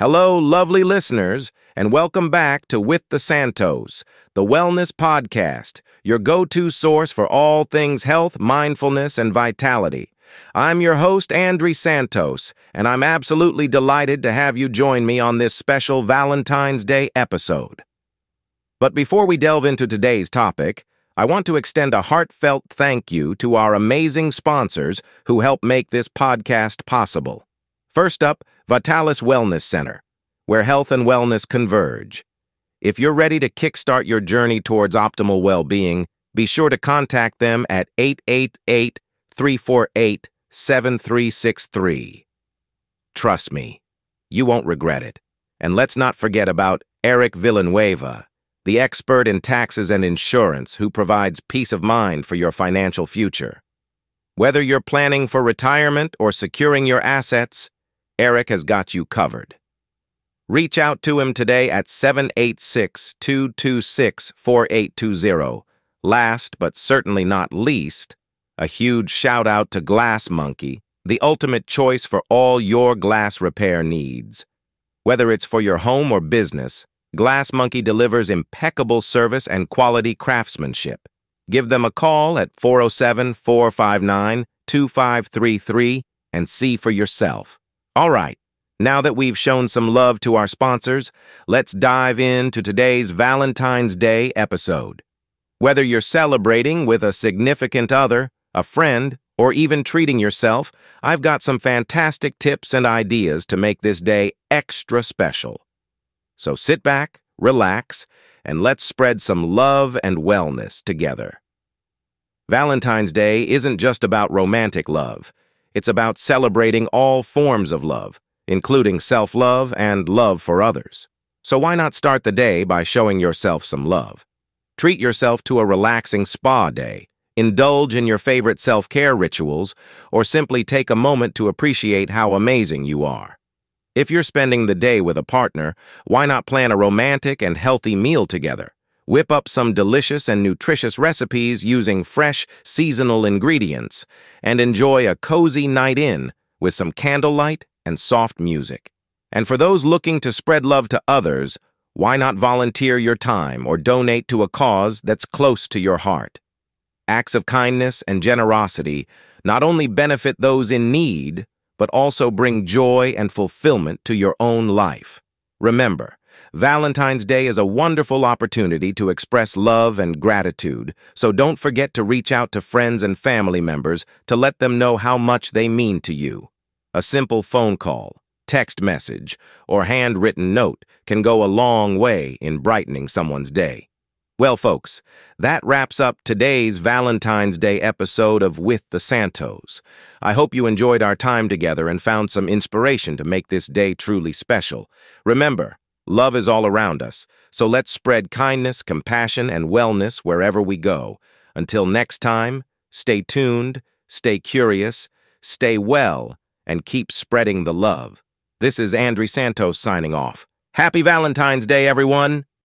Hello, lovely listeners, and welcome back to With the Santos, the Wellness Podcast, your go to source for all things health, mindfulness, and vitality. I'm your host, Andry Santos, and I'm absolutely delighted to have you join me on this special Valentine's Day episode. But before we delve into today's topic, I want to extend a heartfelt thank you to our amazing sponsors who help make this podcast possible. First up, Vitalis Wellness Center, where health and wellness converge. If you're ready to kickstart your journey towards optimal well being, be sure to contact them at 888 348 7363. Trust me, you won't regret it. And let's not forget about Eric Villanueva, the expert in taxes and insurance who provides peace of mind for your financial future. Whether you're planning for retirement or securing your assets, Eric has got you covered. Reach out to him today at 786 226 4820. Last but certainly not least, a huge shout out to Glass Monkey, the ultimate choice for all your glass repair needs. Whether it's for your home or business, Glass Monkey delivers impeccable service and quality craftsmanship. Give them a call at 407 459 2533 and see for yourself. All right, now that we've shown some love to our sponsors, let's dive into today's Valentine's Day episode. Whether you're celebrating with a significant other, a friend, or even treating yourself, I've got some fantastic tips and ideas to make this day extra special. So sit back, relax, and let's spread some love and wellness together. Valentine's Day isn't just about romantic love. It's about celebrating all forms of love, including self-love and love for others. So why not start the day by showing yourself some love? Treat yourself to a relaxing spa day, indulge in your favorite self-care rituals, or simply take a moment to appreciate how amazing you are. If you're spending the day with a partner, why not plan a romantic and healthy meal together? Whip up some delicious and nutritious recipes using fresh, seasonal ingredients, and enjoy a cozy night in with some candlelight and soft music. And for those looking to spread love to others, why not volunteer your time or donate to a cause that's close to your heart? Acts of kindness and generosity not only benefit those in need, but also bring joy and fulfillment to your own life. Remember, Valentine's Day is a wonderful opportunity to express love and gratitude, so don't forget to reach out to friends and family members to let them know how much they mean to you. A simple phone call, text message, or handwritten note can go a long way in brightening someone's day. Well, folks, that wraps up today's Valentine's Day episode of With the Santos. I hope you enjoyed our time together and found some inspiration to make this day truly special. Remember, Love is all around us, so let's spread kindness, compassion, and wellness wherever we go. Until next time, stay tuned, stay curious, stay well, and keep spreading the love. This is Andry Santos signing off. Happy Valentine's Day, everyone!